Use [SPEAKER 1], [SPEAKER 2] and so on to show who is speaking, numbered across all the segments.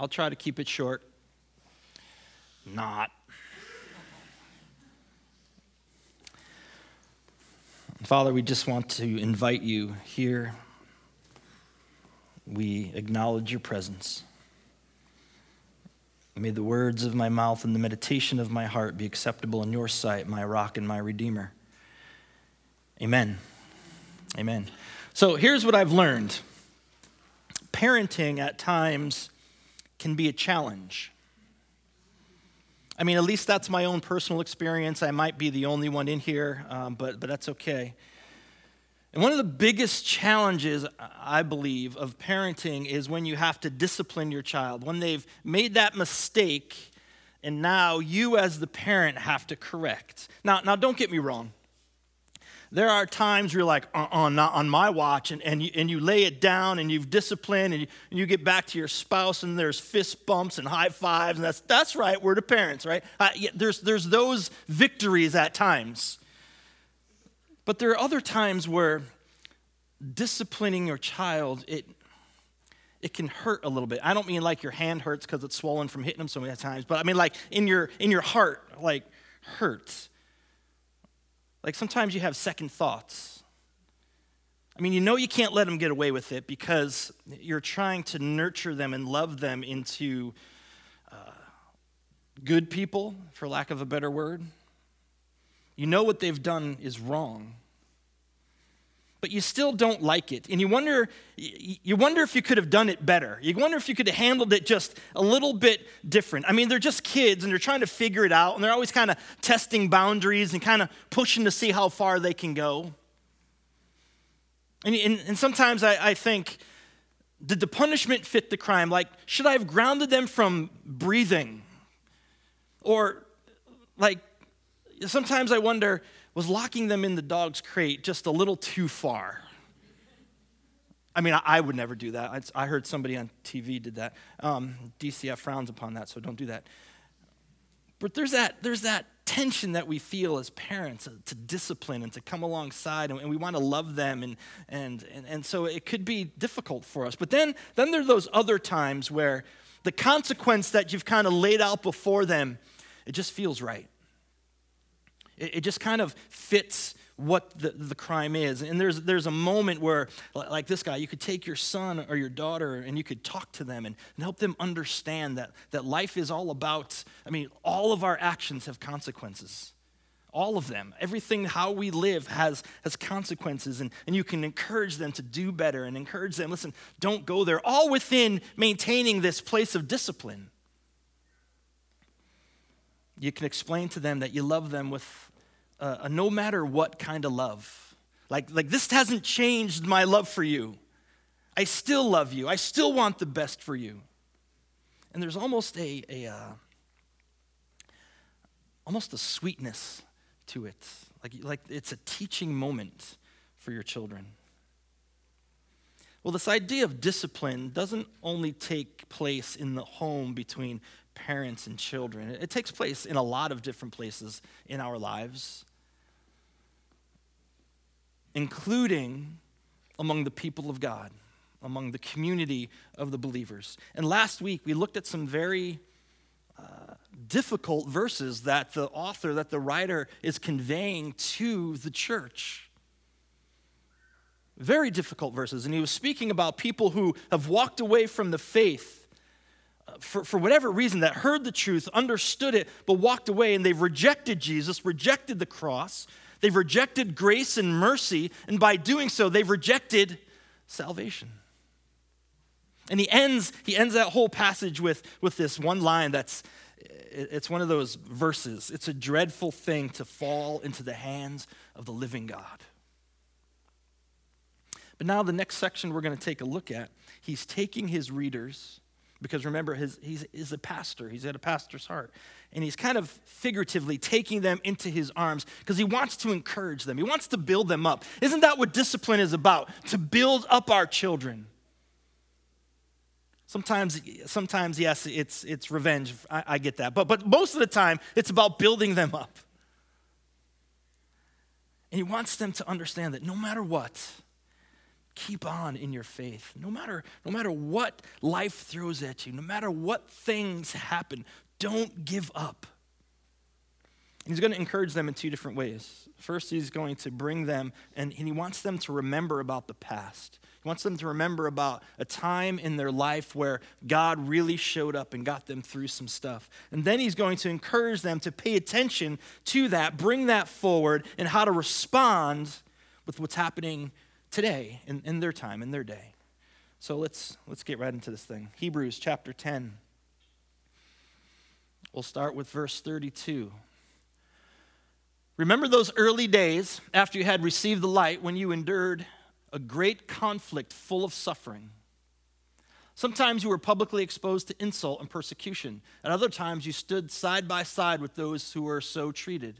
[SPEAKER 1] I'll try to keep it short. Not. Father, we just want to invite you here. We acknowledge your presence. May the words of my mouth and the meditation of my heart be acceptable in your sight, my rock and my redeemer. Amen. Amen. So here's what I've learned parenting at times can be a challenge. I mean, at least that's my own personal experience. I might be the only one in here, um, but, but that's okay. And one of the biggest challenges, I believe, of parenting is when you have to discipline your child, when they've made that mistake, and now you, as the parent, have to correct. Now, now don't get me wrong. There are times where you're like, uh uh not on my watch, and, and, you, and you lay it down and you've disciplined, and you, and you get back to your spouse, and there's fist bumps and high fives, and that's, that's right, we're the parents, right? Uh, yeah, there's, there's those victories at times. But there are other times where disciplining your child, it, it can hurt a little bit. I don't mean like your hand hurts because it's swollen from hitting them so many times, but I mean like in your in your heart, like hurts. Like sometimes you have second thoughts. I mean, you know you can't let them get away with it because you're trying to nurture them and love them into uh, good people, for lack of a better word. You know what they've done is wrong, but you still don't like it. And you wonder, you wonder if you could have done it better. You wonder if you could have handled it just a little bit different. I mean, they're just kids and they're trying to figure it out, and they're always kind of testing boundaries and kind of pushing to see how far they can go. And, and, and sometimes I, I think, did the punishment fit the crime? Like, should I have grounded them from breathing? Or, like, sometimes I wonder was locking them in the dog's crate just a little too far? I mean, I, would never do that. I, heard somebody on TV did that. Um, DCF frowns upon that, so don't do that. But there's that, there's that tension that we feel as parents to discipline and to come alongside, and, and we want to love them, and, and, and, and so it could be difficult for us. But then, then there are those other times where the consequence that you've kind of laid out before them, it just feels right. It, it just kind of fits what the, the crime is. And there's, there's a moment where, like this guy, you could take your son or your daughter and you could talk to them and, and help them understand that, that life is all about, I mean, all of our actions have consequences. All of them. Everything, how we live, has, has consequences. And, and you can encourage them to do better and encourage them, listen, don't go there, all within maintaining this place of discipline. You can explain to them that you love them with a, a no matter what kind of love. Like, like, this hasn't changed my love for you. I still love you. I still want the best for you. And there's almost a, a uh, almost a sweetness to it. Like, like it's a teaching moment for your children. Well, this idea of discipline doesn't only take place in the home between parents and children, it takes place in a lot of different places in our lives including among the people of God, among the community of the believers. And last week we looked at some very uh, difficult verses that the author, that the writer is conveying to the church. Very difficult verses. And he was speaking about people who have walked away from the faith uh, for, for whatever reason, that heard the truth, understood it, but walked away, and they've rejected Jesus, rejected the cross, They've rejected grace and mercy, and by doing so, they've rejected salvation. And he ends, he ends that whole passage with, with this one line that's it's one of those verses. It's a dreadful thing to fall into the hands of the living God. But now, the next section we're going to take a look at, he's taking his readers, because remember, his, he's, he's a pastor, he's at a pastor's heart and he's kind of figuratively taking them into his arms because he wants to encourage them. He wants to build them up. Isn't that what discipline is about? To build up our children. Sometimes, sometimes yes, it's, it's revenge. I, I get that. But, but most of the time, it's about building them up. And he wants them to understand that no matter what, keep on in your faith. No matter, no matter what life throws at you, no matter what things happen, don't give up. And he's going to encourage them in two different ways. First, he's going to bring them, and, and he wants them to remember about the past. He wants them to remember about a time in their life where God really showed up and got them through some stuff. And then he's going to encourage them to pay attention to that, bring that forward, and how to respond with what's happening today in, in their time, in their day. So let's, let's get right into this thing. Hebrews chapter 10. We'll start with verse 32. Remember those early days after you had received the light when you endured a great conflict full of suffering. Sometimes you were publicly exposed to insult and persecution. At other times, you stood side by side with those who were so treated.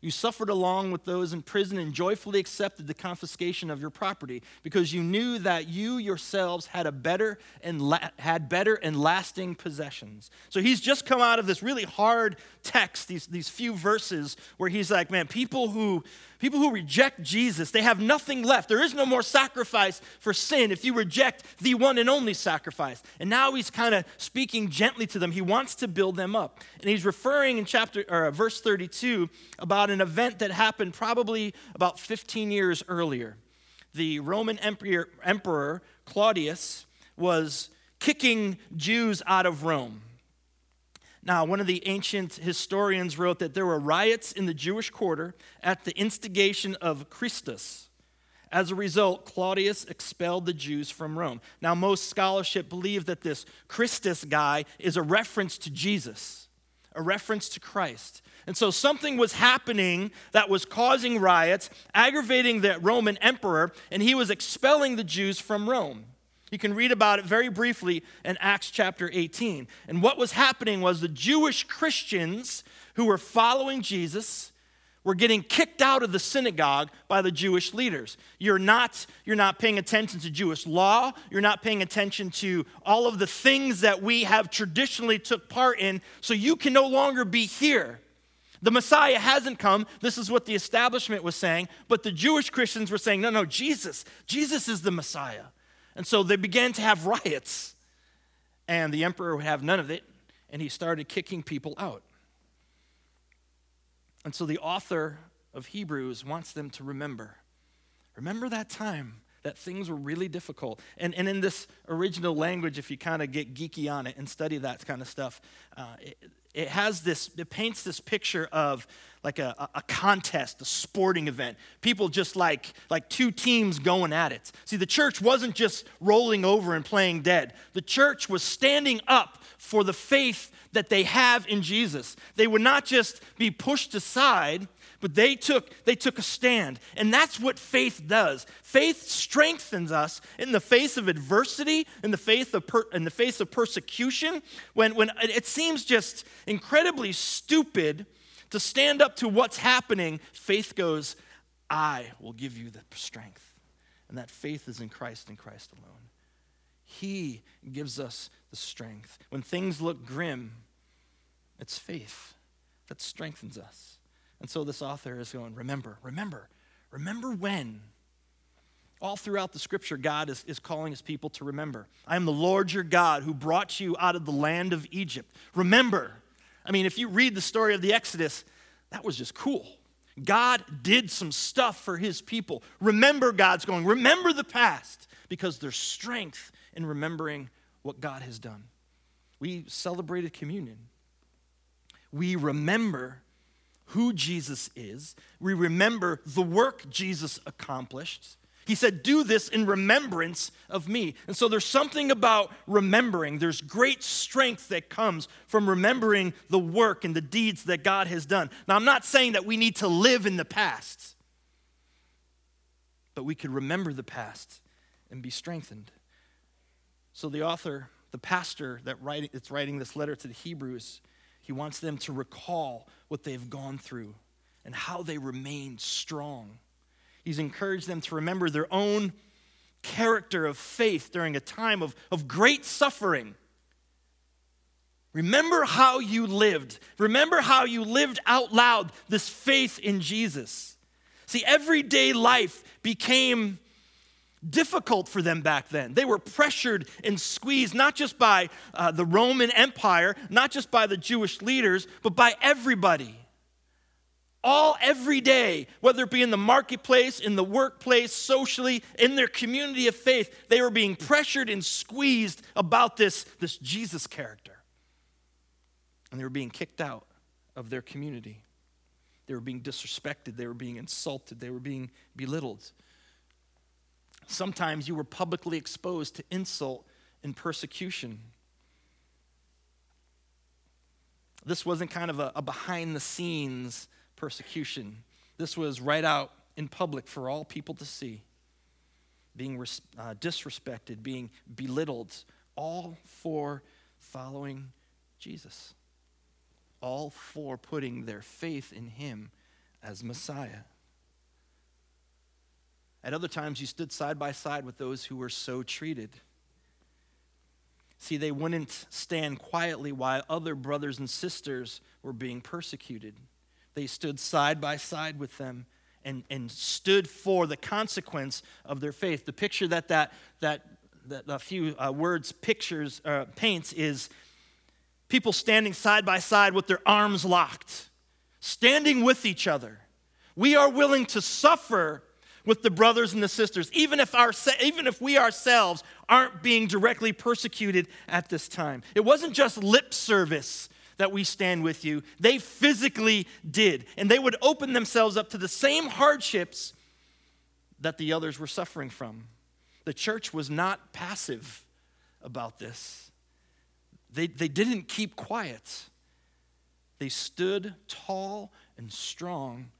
[SPEAKER 1] You suffered along with those in prison and joyfully accepted the confiscation of your property because you knew that you yourselves had a better and la- had better and lasting possessions. So he's just come out of this really hard text, these, these few verses where he's like, man, people who People who reject Jesus, they have nothing left. There is no more sacrifice for sin if you reject the one and only sacrifice. And now he's kind of speaking gently to them. He wants to build them up. And he's referring in chapter or uh, verse 32 about an event that happened probably about 15 years earlier. The Roman emperor, emperor Claudius was kicking Jews out of Rome. Now, one of the ancient historians wrote that there were riots in the Jewish quarter at the instigation of Christus. As a result, Claudius expelled the Jews from Rome. Now, most scholarship believe that this Christus guy is a reference to Jesus, a reference to Christ. And so something was happening that was causing riots, aggravating the Roman emperor, and he was expelling the Jews from Rome. You can read about it very briefly in Acts chapter 18. And what was happening was the Jewish Christians who were following Jesus were getting kicked out of the synagogue by the Jewish leaders. You're not, you're not paying attention to Jewish law. You're not paying attention to all of the things that we have traditionally took part in, so you can no longer be here. The Messiah hasn't come. This is what the establishment was saying. But the Jewish Christians were saying, no, no, Jesus, Jesus is the Messiah. And so they began to have riots, and the emperor would have none of it, and he started kicking people out. And so the author of Hebrews wants them to remember. Remember that time that things were really difficult. And, and in this original language, if you kind of get geeky on it and study that kind of stuff, uh, it, it has this, it paints this picture of like a, a contest, a sporting event. People just like, like two teams going at it. See, the church wasn't just rolling over and playing dead. The church was standing up for the faith that they have in Jesus. They would not just be pushed aside, but they took, they took a stand. And that's what faith does. Faith strengthens us in the face of adversity, in the face of, per, in the face of persecution, when, when it seems just incredibly stupid to stand up to what's happening. Faith goes, I will give you the strength. And that faith is in Christ and Christ alone. He gives us the strength. When things look grim, it's faith that strengthens us. And so this author is going, remember, remember, remember when. All throughout the scripture, God is, is calling his people to remember. I am the Lord your God who brought you out of the land of Egypt. Remember. I mean, if you read the story of the Exodus, that was just cool. God did some stuff for his people. Remember, God's going, remember the past because there's strength in remembering what God has done. We celebrated communion. We remember who Jesus is. We remember the work Jesus accomplished. He said, Do this in remembrance of me. And so there's something about remembering. There's great strength that comes from remembering the work and the deeds that God has done. Now, I'm not saying that we need to live in the past, but we could remember the past and be strengthened. So the author, the pastor that that's writing this letter to the Hebrews, he wants them to recall what they've gone through and how they remain strong. He's encouraged them to remember their own character of faith during a time of, of great suffering. Remember how you lived. Remember how you lived out loud this faith in Jesus. See, everyday life became difficult for them back then. They were pressured and squeezed not just by uh, the Roman Empire, not just by the Jewish leaders, but by everybody. All every day, whether it be in the marketplace, in the workplace, socially, in their community of faith, they were being pressured and squeezed about this, this Jesus character. And they were being kicked out of their community. They were being disrespected, they were being insulted, they were being belittled. Sometimes you were publicly exposed to insult and persecution. This wasn't kind of a, a behind the scenes persecution. This was right out in public for all people to see. Being res- uh, disrespected, being belittled, all for following Jesus. All for putting their faith in Him as Messiah. At other times, you stood side by side with those who were so treated. See, they wouldn't stand quietly while other brothers and sisters were being persecuted. They stood side by side with them and, and stood for the consequence of their faith. The picture that that, that, that a few uh, words pictures uh, paints is people standing side by side with their arms locked, standing with each other. We are willing to suffer with the brothers and the sisters, even if, our, even if we ourselves aren't being directly persecuted at this time. It wasn't just lip service that we stand with you, they physically did. And they would open themselves up to the same hardships that the others were suffering from. The church was not passive about this, they, they didn't keep quiet. They stood tall and strong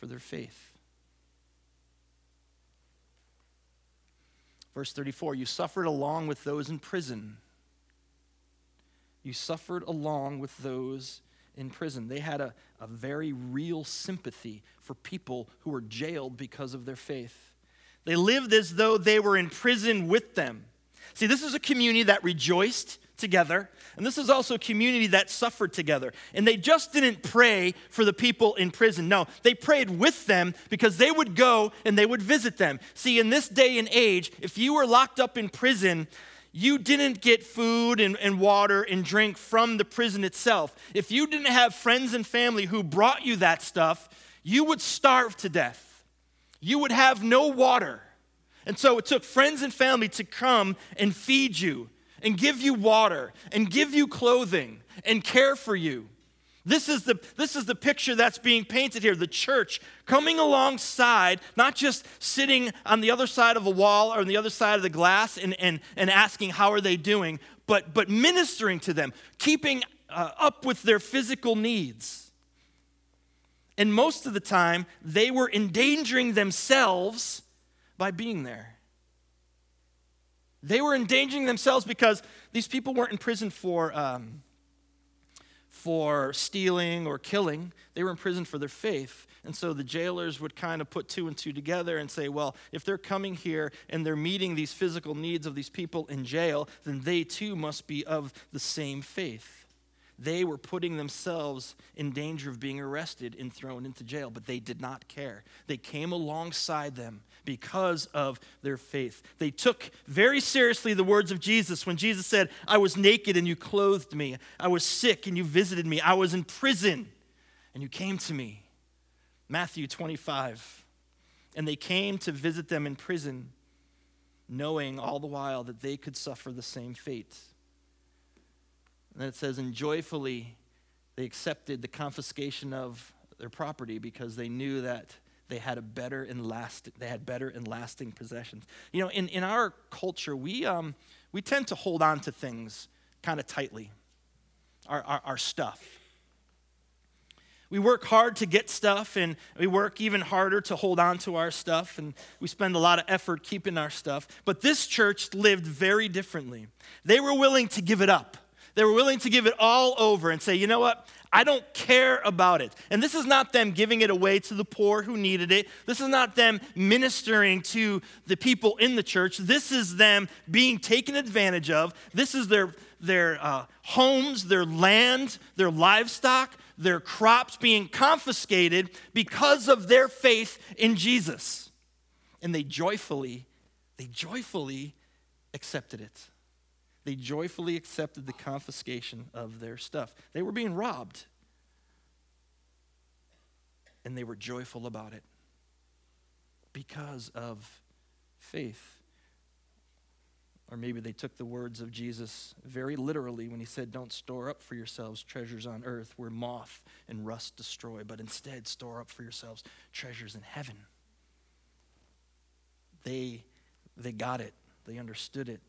[SPEAKER 1] for their faith. Verse 34 You suffered along with those in prison. You suffered along with those in prison. They had a, a very real sympathy for people who were jailed because of their faith. They lived as though they were in prison with them. See, this is a community that rejoiced together. And this is also a community that suffered together. And they just didn't pray for the people in prison. No, they prayed with them because they would go and they would visit them. See, in this day and age, if you were locked up in prison, you didn't get food and, and water and drink from the prison itself. If you didn't have friends and family who brought you that stuff, you would starve to death. You would have no water. And so it took friends and family to come and feed you and give you water and give you clothing and care for you. This is, the, this is the picture that's being painted here the church coming alongside, not just sitting on the other side of a wall or on the other side of the glass and, and, and asking, How are they doing? but, but ministering to them, keeping uh, up with their physical needs. And most of the time, they were endangering themselves by being there. They were endangering themselves because these people weren't in prison for, um, for stealing or killing. They were in prison for their faith. And so the jailers would kind of put two and two together and say, well, if they're coming here and they're meeting these physical needs of these people in jail, then they too must be of the same faith. They were putting themselves in danger of being arrested and thrown into jail, but they did not care. They came alongside them because of their faith. They took very seriously the words of Jesus when Jesus said, I was naked and you clothed me. I was sick and you visited me. I was in prison and you came to me. Matthew 25. And they came to visit them in prison, knowing all the while that they could suffer the same fate. And it says, and joyfully they accepted the confiscation of their property because they knew that they had a better and last they had better and lasting possessions. You know, in, in our culture, we um, we tend to hold on to things kind of tightly. Our, our, our stuff. We work hard to get stuff, and we work even harder to hold on to our stuff, and we spend a lot of effort keeping our stuff. But this church lived very differently. They were willing to give it up. They were willing to give it all over and say, you know what? I don't care about it. And this is not them giving it away to the poor who needed it. This is not them ministering to the people in the church. This is them being taken advantage of. This is their, their uh, homes, their land, their livestock, their crops being confiscated because of their faith in Jesus. And they joyfully, they joyfully accepted it. They joyfully accepted the confiscation of their stuff. They were being robbed. And they were joyful about it because of faith. Or maybe they took the words of Jesus very literally when he said, Don't store up for yourselves treasures on earth where moth and rust destroy, but instead store up for yourselves treasures in heaven. They, they got it, they understood it.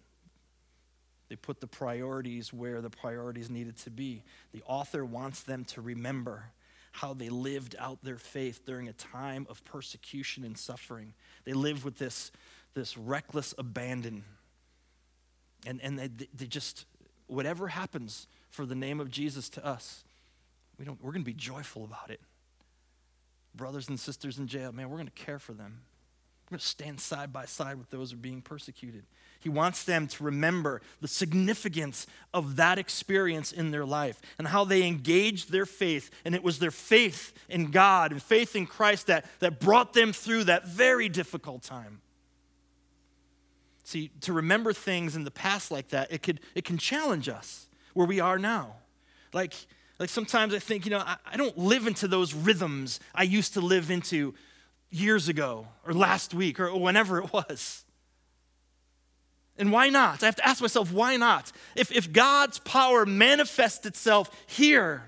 [SPEAKER 1] They put the priorities where the priorities needed to be. The author wants them to remember how they lived out their faith during a time of persecution and suffering. They lived with this, this reckless abandon. And, and they, they just, whatever happens for the name of Jesus to us, we don't, we're going to be joyful about it. Brothers and sisters in jail, man, we're going to care for them. We're going to stand side by side with those who are being persecuted. He wants them to remember the significance of that experience in their life and how they engaged their faith. And it was their faith in God and faith in Christ that, that brought them through that very difficult time. See, to remember things in the past like that, it, could, it can challenge us where we are now. Like, like sometimes I think, you know, I, I don't live into those rhythms I used to live into years ago or last week or whenever it was. And why not? I have to ask myself, why not? If, if God's power manifests itself here,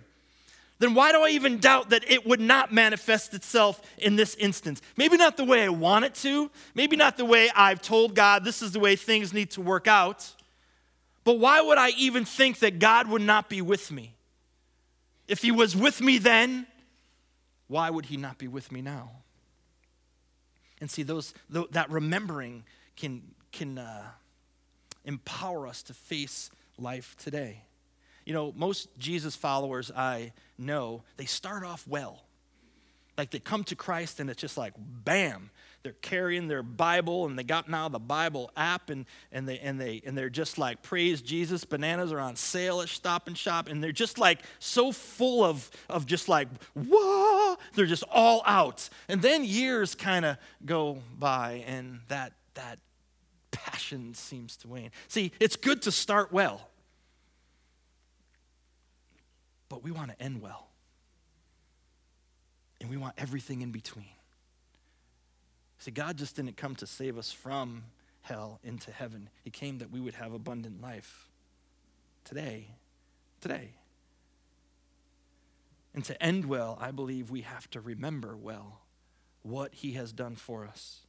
[SPEAKER 1] then why do I even doubt that it would not manifest itself in this instance? Maybe not the way I want it to, maybe not the way I've told God this is the way things need to work out, but why would I even think that God would not be with me? If He was with me then, why would He not be with me now? And see, those, that remembering can, can uh, empower us to face life today. You know, most Jesus followers I know, they start off well. Like they come to Christ and it's just like, bam, they're carrying their Bible and they got now the Bible app and, and, they, and, they, and they're just like, praise Jesus, bananas are on sale at Stop and Shop. And they're just like so full of, of just like, whoa, they're just all out. And then years kind of go by and that, that passion seems to wane. See, it's good to start well, but we want to end well. And we want everything in between. See, God just didn't come to save us from hell into heaven, He came that we would have abundant life today. Today. And to end well, I believe we have to remember well what He has done for us.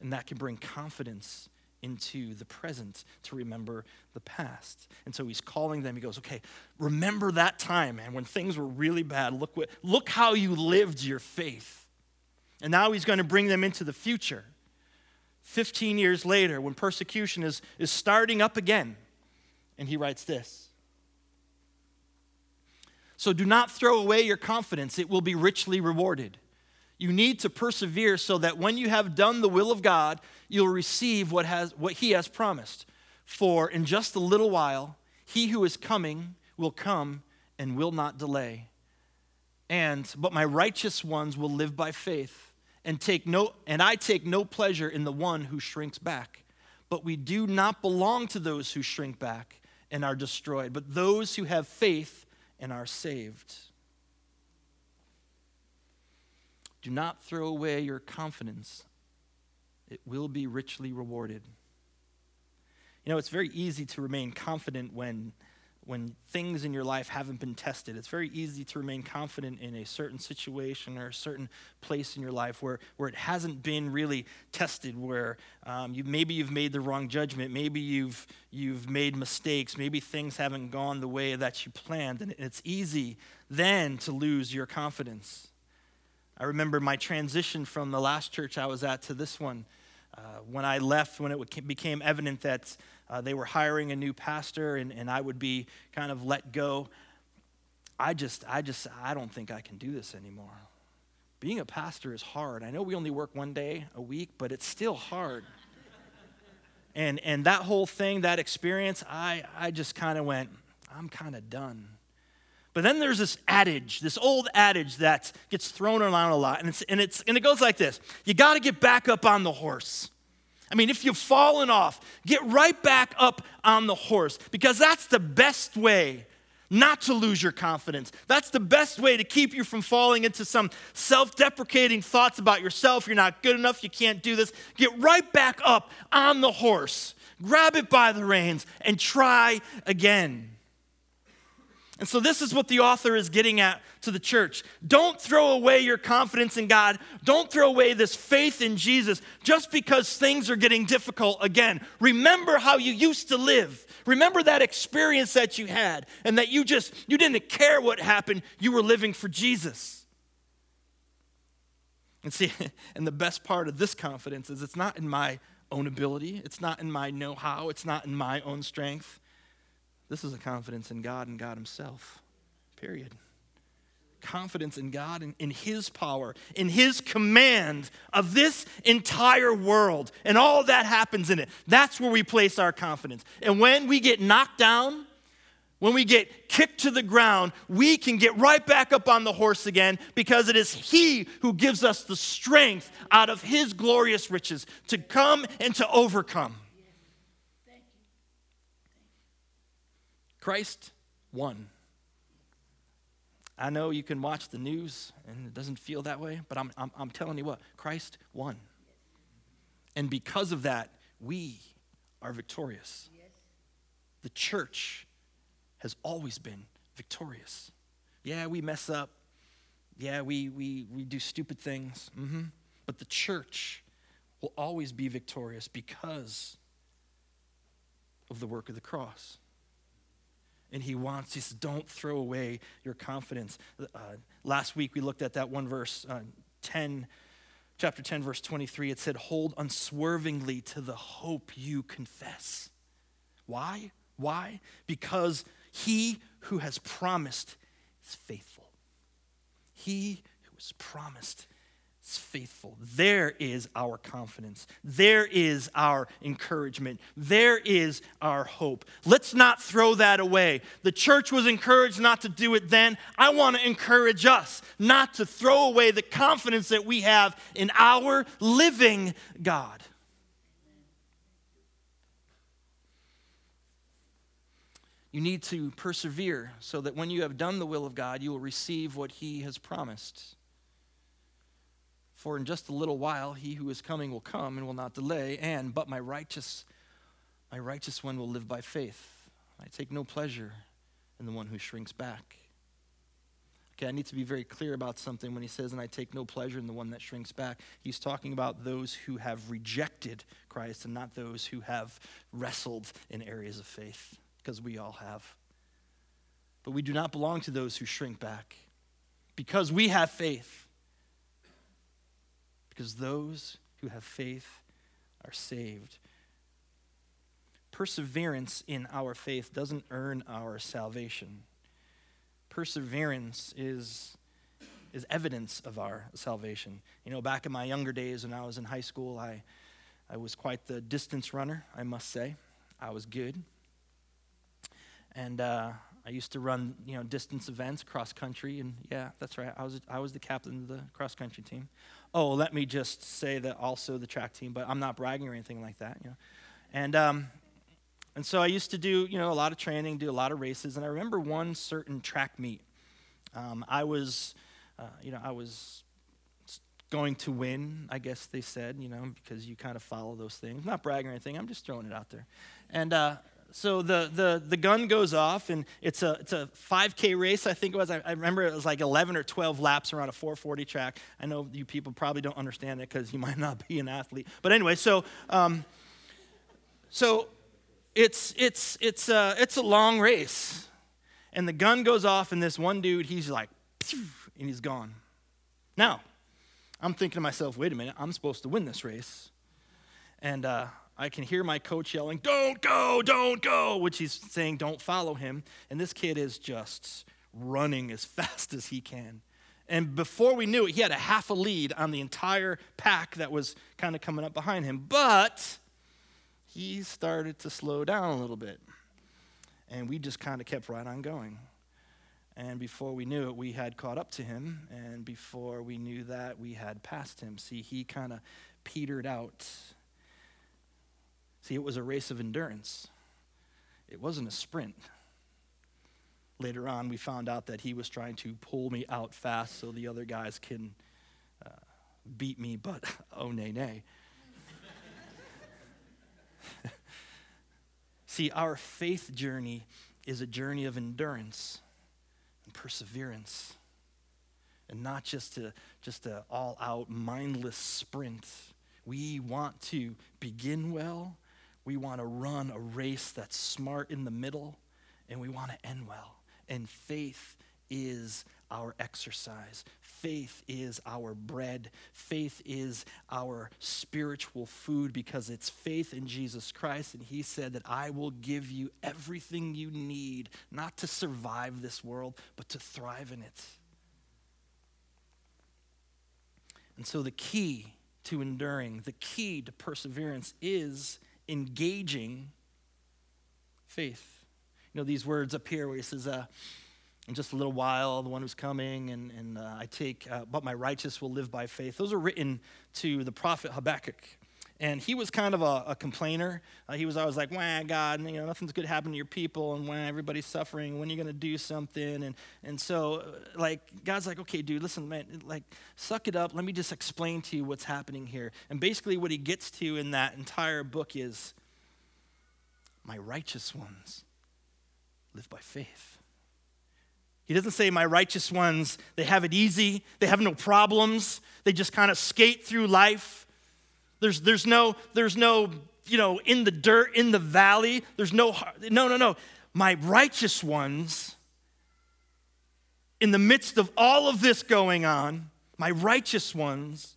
[SPEAKER 1] And that can bring confidence into the present to remember the past. And so he's calling them. He goes, "Okay, remember that time, man, when things were really bad. Look what look how you lived your faith." And now he's going to bring them into the future. 15 years later, when persecution is, is starting up again. And he writes this So do not throw away your confidence, it will be richly rewarded. You need to persevere so that when you have done the will of God, you'll receive what, has, what He has promised. For in just a little while, He who is coming will come and will not delay. And, but my righteous ones will live by faith, and, take no, and I take no pleasure in the one who shrinks back. But we do not belong to those who shrink back and are destroyed, but those who have faith and are saved. Do not throw away your confidence, it will be richly rewarded. You know, it's very easy to remain confident when, when things in your life haven't been tested. It's very easy to remain confident in a certain situation or a certain place in your life where, where it hasn't been really tested, where um, you, maybe you've made the wrong judgment, maybe you've, you've made mistakes, maybe things haven't gone the way that you planned. And it's easy then to lose your confidence. I remember my transition from the last church I was at to this one. Uh, when I left, when it became evident that uh, they were hiring a new pastor and, and I would be kind of let go, I just, I just, I don't think I can do this anymore. Being a pastor is hard. I know we only work one day a week, but it's still hard. and, and that whole thing, that experience, I, I just kind of went, I'm kind of done. But then there's this adage, this old adage that gets thrown around a lot, and, it's, and, it's, and it goes like this You got to get back up on the horse. I mean, if you've fallen off, get right back up on the horse because that's the best way not to lose your confidence. That's the best way to keep you from falling into some self deprecating thoughts about yourself. You're not good enough, you can't do this. Get right back up on the horse, grab it by the reins, and try again. And so, this is what the author is getting at to the church. Don't throw away your confidence in God. Don't throw away this faith in Jesus just because things are getting difficult again. Remember how you used to live. Remember that experience that you had and that you just you didn't care what happened. You were living for Jesus. And see, and the best part of this confidence is it's not in my own ability, it's not in my know-how, it's not in my own strength. This is a confidence in God and God Himself, period. Confidence in God and in His power, in His command of this entire world, and all that happens in it. That's where we place our confidence. And when we get knocked down, when we get kicked to the ground, we can get right back up on the horse again because it is He who gives us the strength out of His glorious riches to come and to overcome. Christ won. I know you can watch the news and it doesn't feel that way, but I'm, I'm, I'm telling you what, Christ won. And because of that, we are victorious. The church has always been victorious. Yeah, we mess up. Yeah, we, we, we do stupid things. Mm-hmm. But the church will always be victorious because of the work of the cross and he wants, says, don't throw away your confidence. Uh, last week we looked at that one verse, uh, 10, chapter 10, verse 23. It said, hold unswervingly to the hope you confess. Why? Why? Because he who has promised is faithful. He who has promised is faithful. There is our confidence. There is our encouragement. There is our hope. Let's not throw that away. The church was encouraged not to do it then. I want to encourage us not to throw away the confidence that we have in our living God. You need to persevere so that when you have done the will of God, you will receive what He has promised. For in just a little while he who is coming will come and will not delay, and but my righteous my righteous one will live by faith. I take no pleasure in the one who shrinks back. Okay, I need to be very clear about something when he says, and I take no pleasure in the one that shrinks back. He's talking about those who have rejected Christ and not those who have wrestled in areas of faith, because we all have. But we do not belong to those who shrink back because we have faith because those who have faith are saved. Perseverance in our faith doesn't earn our salvation. Perseverance is, is evidence of our salvation. You know, back in my younger days when I was in high school, I, I was quite the distance runner, I must say. I was good. And uh, I used to run, you know, distance events, cross country, and yeah, that's right. I was, I was the captain of the cross country team. Oh, let me just say that also the track team, but I'm not bragging or anything like that, you know. And um, and so I used to do, you know, a lot of training, do a lot of races, and I remember one certain track meet. Um, I was, uh, you know, I was going to win, I guess they said, you know, because you kind of follow those things. Not bragging or anything. I'm just throwing it out there. And uh, so the, the, the gun goes off, and it's a, it's a 5K race, I think it was. I, I, remember it was like 11 or 12 laps around a 440 track. I know you people probably don't understand it because you might not be an athlete. But anyway, so, um, so it's, it's, it's, a, it's a long race. And the gun goes off, and this one dude, he's like, and he's gone. Now, I'm thinking to myself, wait a minute, I'm supposed to win this race. And uh, I can hear my coach yelling, Don't go, don't go, which he's saying, Don't follow him. And this kid is just running as fast as he can. And before we knew it, he had a half a lead on the entire pack that was kind of coming up behind him. But he started to slow down a little bit. And we just kind of kept right on going. And before we knew it, we had caught up to him. And before we knew that, we had passed him. See, he kind of petered out See, it was a race of endurance, it wasn't a sprint. Later on, we found out that he was trying to pull me out fast so the other guys can uh, beat me, but oh, nay, nay. See, our faith journey is a journey of endurance and perseverance and not just a just an all-out mindless sprint we want to begin well we want to run a race that's smart in the middle and we want to end well and faith is our exercise. Faith is our bread. Faith is our spiritual food because it's faith in Jesus Christ. And He said that I will give you everything you need, not to survive this world, but to thrive in it. And so the key to enduring, the key to perseverance is engaging faith. You know, these words up here where He says, uh, in just a little while, the one who's coming, and, and uh, I take, uh, but my righteous will live by faith. Those are written to the prophet Habakkuk. And he was kind of a, a complainer. Uh, he was always like, "Wah, God, you know, nothing's good happening to your people, and when everybody's suffering, when are you to do something?" And and so, uh, like, God's like, "Okay, dude, listen, man, like, suck it up. Let me just explain to you what's happening here." And basically, what he gets to in that entire book is, "My righteous ones live by faith." He doesn't say, My righteous ones, they have it easy, they have no problems, they just kind of skate through life. There's, there's, no, there's no, you know, in the dirt, in the valley. There's no, no, no, no. My righteous ones, in the midst of all of this going on, my righteous ones,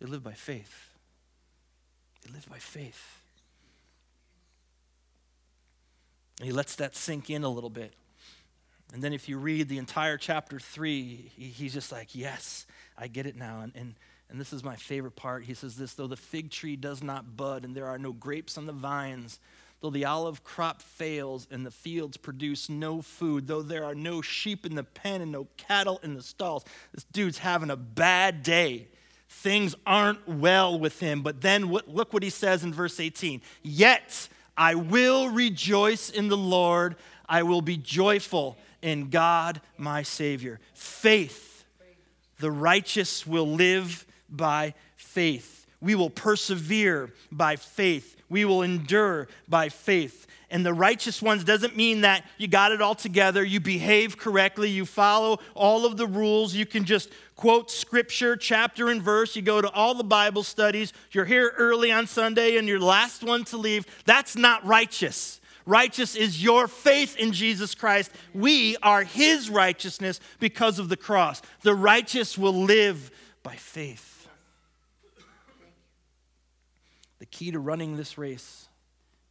[SPEAKER 1] they live by faith. They live by faith. And he lets that sink in a little bit. And then if you read the entire chapter three, he, he's just like, Yes, I get it now. And, and, and this is my favorite part. He says this though the fig tree does not bud and there are no grapes on the vines, though the olive crop fails and the fields produce no food, though there are no sheep in the pen and no cattle in the stalls, this dude's having a bad day. Things aren't well with him. But then look what he says in verse 18 Yet I will rejoice in the Lord, I will be joyful in God my Savior. Faith. The righteous will live by faith. We will persevere by faith. We will endure by faith. And the righteous ones doesn't mean that you got it all together, you behave correctly, you follow all of the rules, you can just quote scripture, chapter and verse, you go to all the Bible studies, you're here early on Sunday and you're last one to leave. That's not righteous. Righteous is your faith in Jesus Christ. We are his righteousness because of the cross. The righteous will live by faith. The key to running this race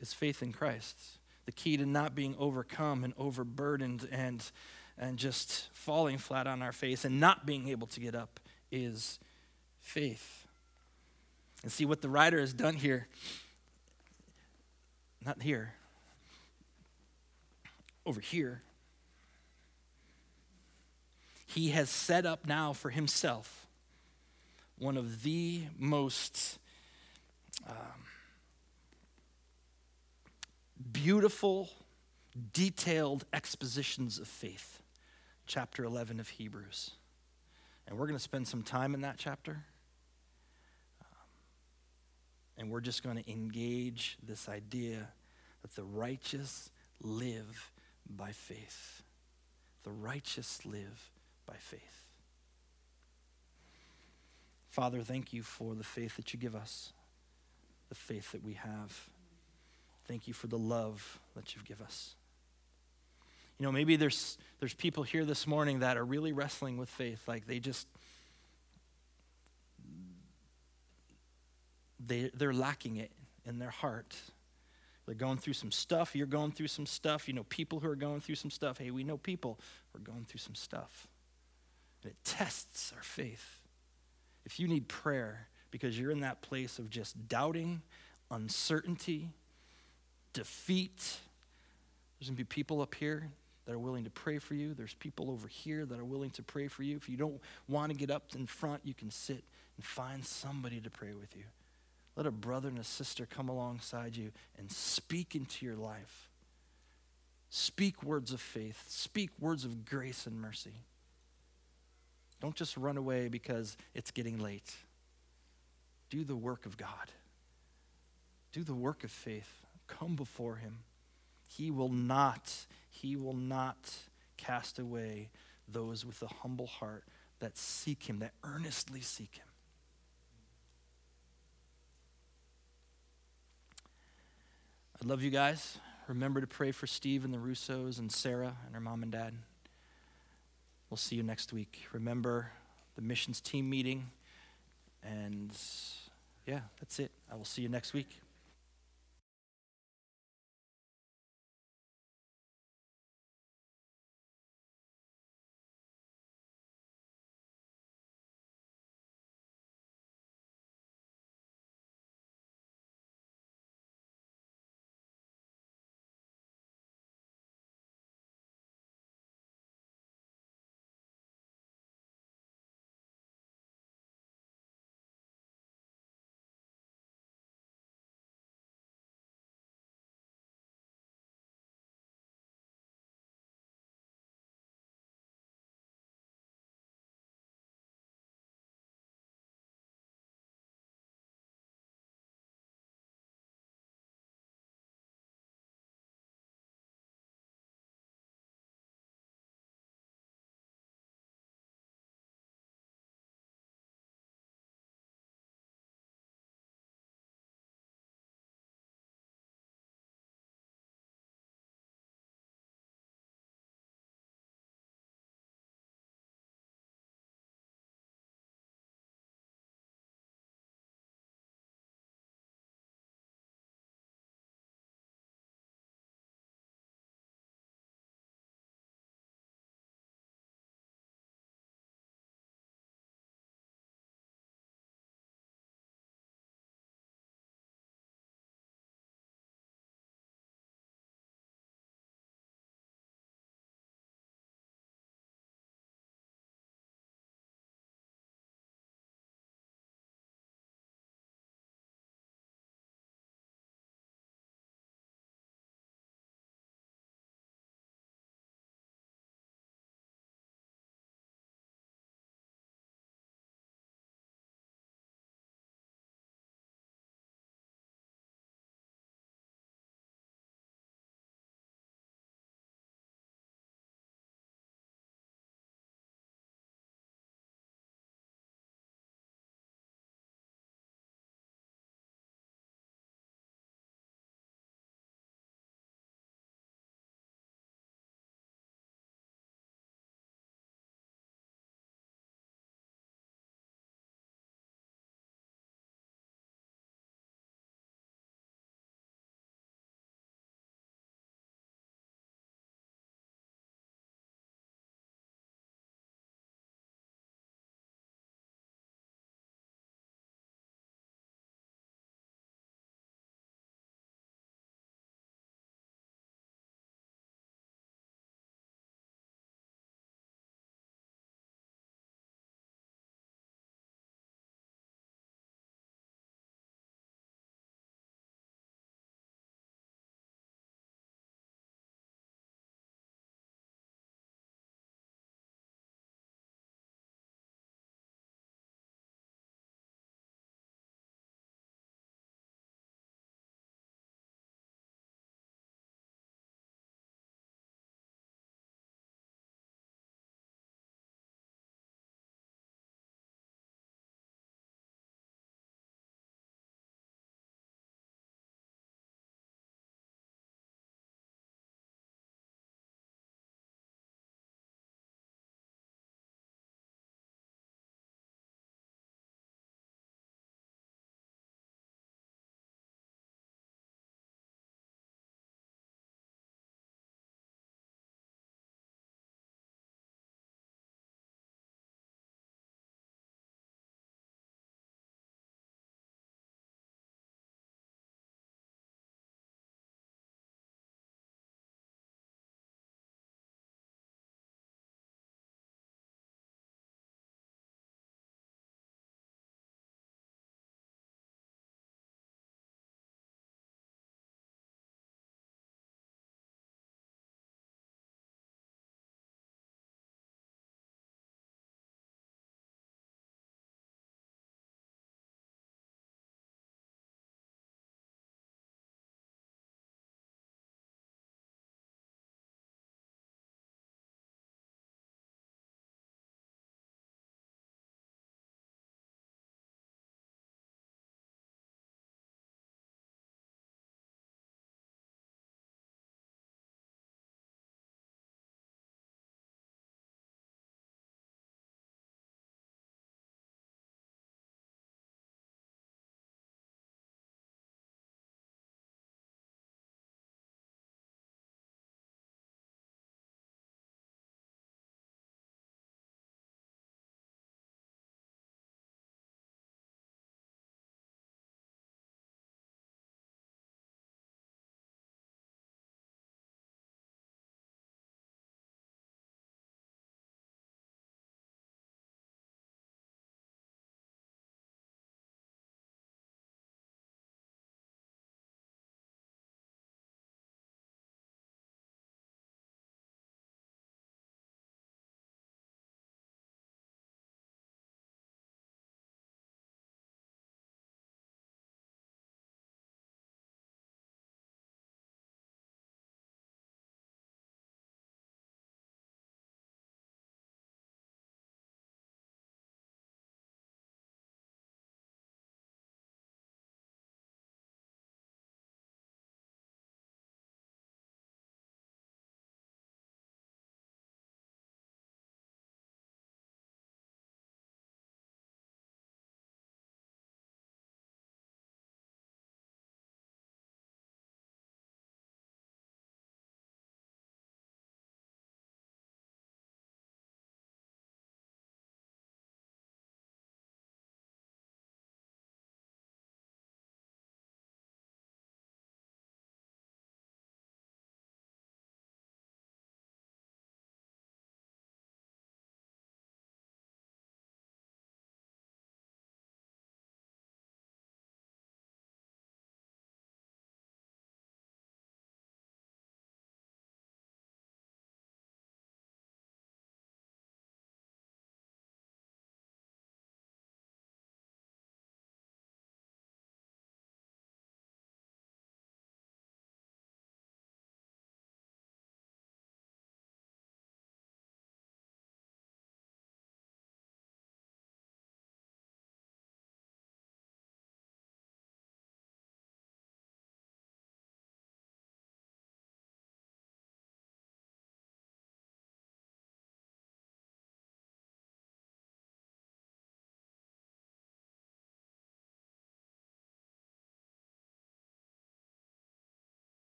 [SPEAKER 1] is faith in Christ. The key to not being overcome and overburdened and, and just falling flat on our face and not being able to get up is faith. And see what the writer has done here, not here, over here, he has set up now for himself one of the most um, beautiful, detailed expositions of faith, chapter 11 of Hebrews. And we're going to spend some time in that chapter. Um, and we're just going to engage this idea that the righteous live by faith. The righteous live by faith. Father, thank you for the faith that you give us, the faith that we have. Thank you for the love that you've given us. You know, maybe there's, there's people here this morning that are really wrestling with faith. Like they just, they, they're lacking it in their heart. They're going through some stuff. You're going through some stuff. You know people who are going through some stuff. Hey, we know people who are going through some stuff. And it tests our faith. If you need prayer because you're in that place of just doubting, uncertainty, defeat, there's going to be people up here that are willing to pray for you. There's people over here that are willing to pray for you. If you don't want to get up in front, you can sit and find somebody to pray with you. Let a brother and a sister come alongside you and speak into your life. Speak words of faith, speak words of grace and mercy. Don't just run away because it's getting late. Do the work of God, do the work of faith. Come before Him. He will not, He will not cast away those with a humble heart that seek Him, that earnestly seek Him. I love you guys. Remember to pray for Steve and the Russos and Sarah and her mom and dad. We'll see you next week. Remember the missions team meeting. And yeah, that's it. I will see you next week.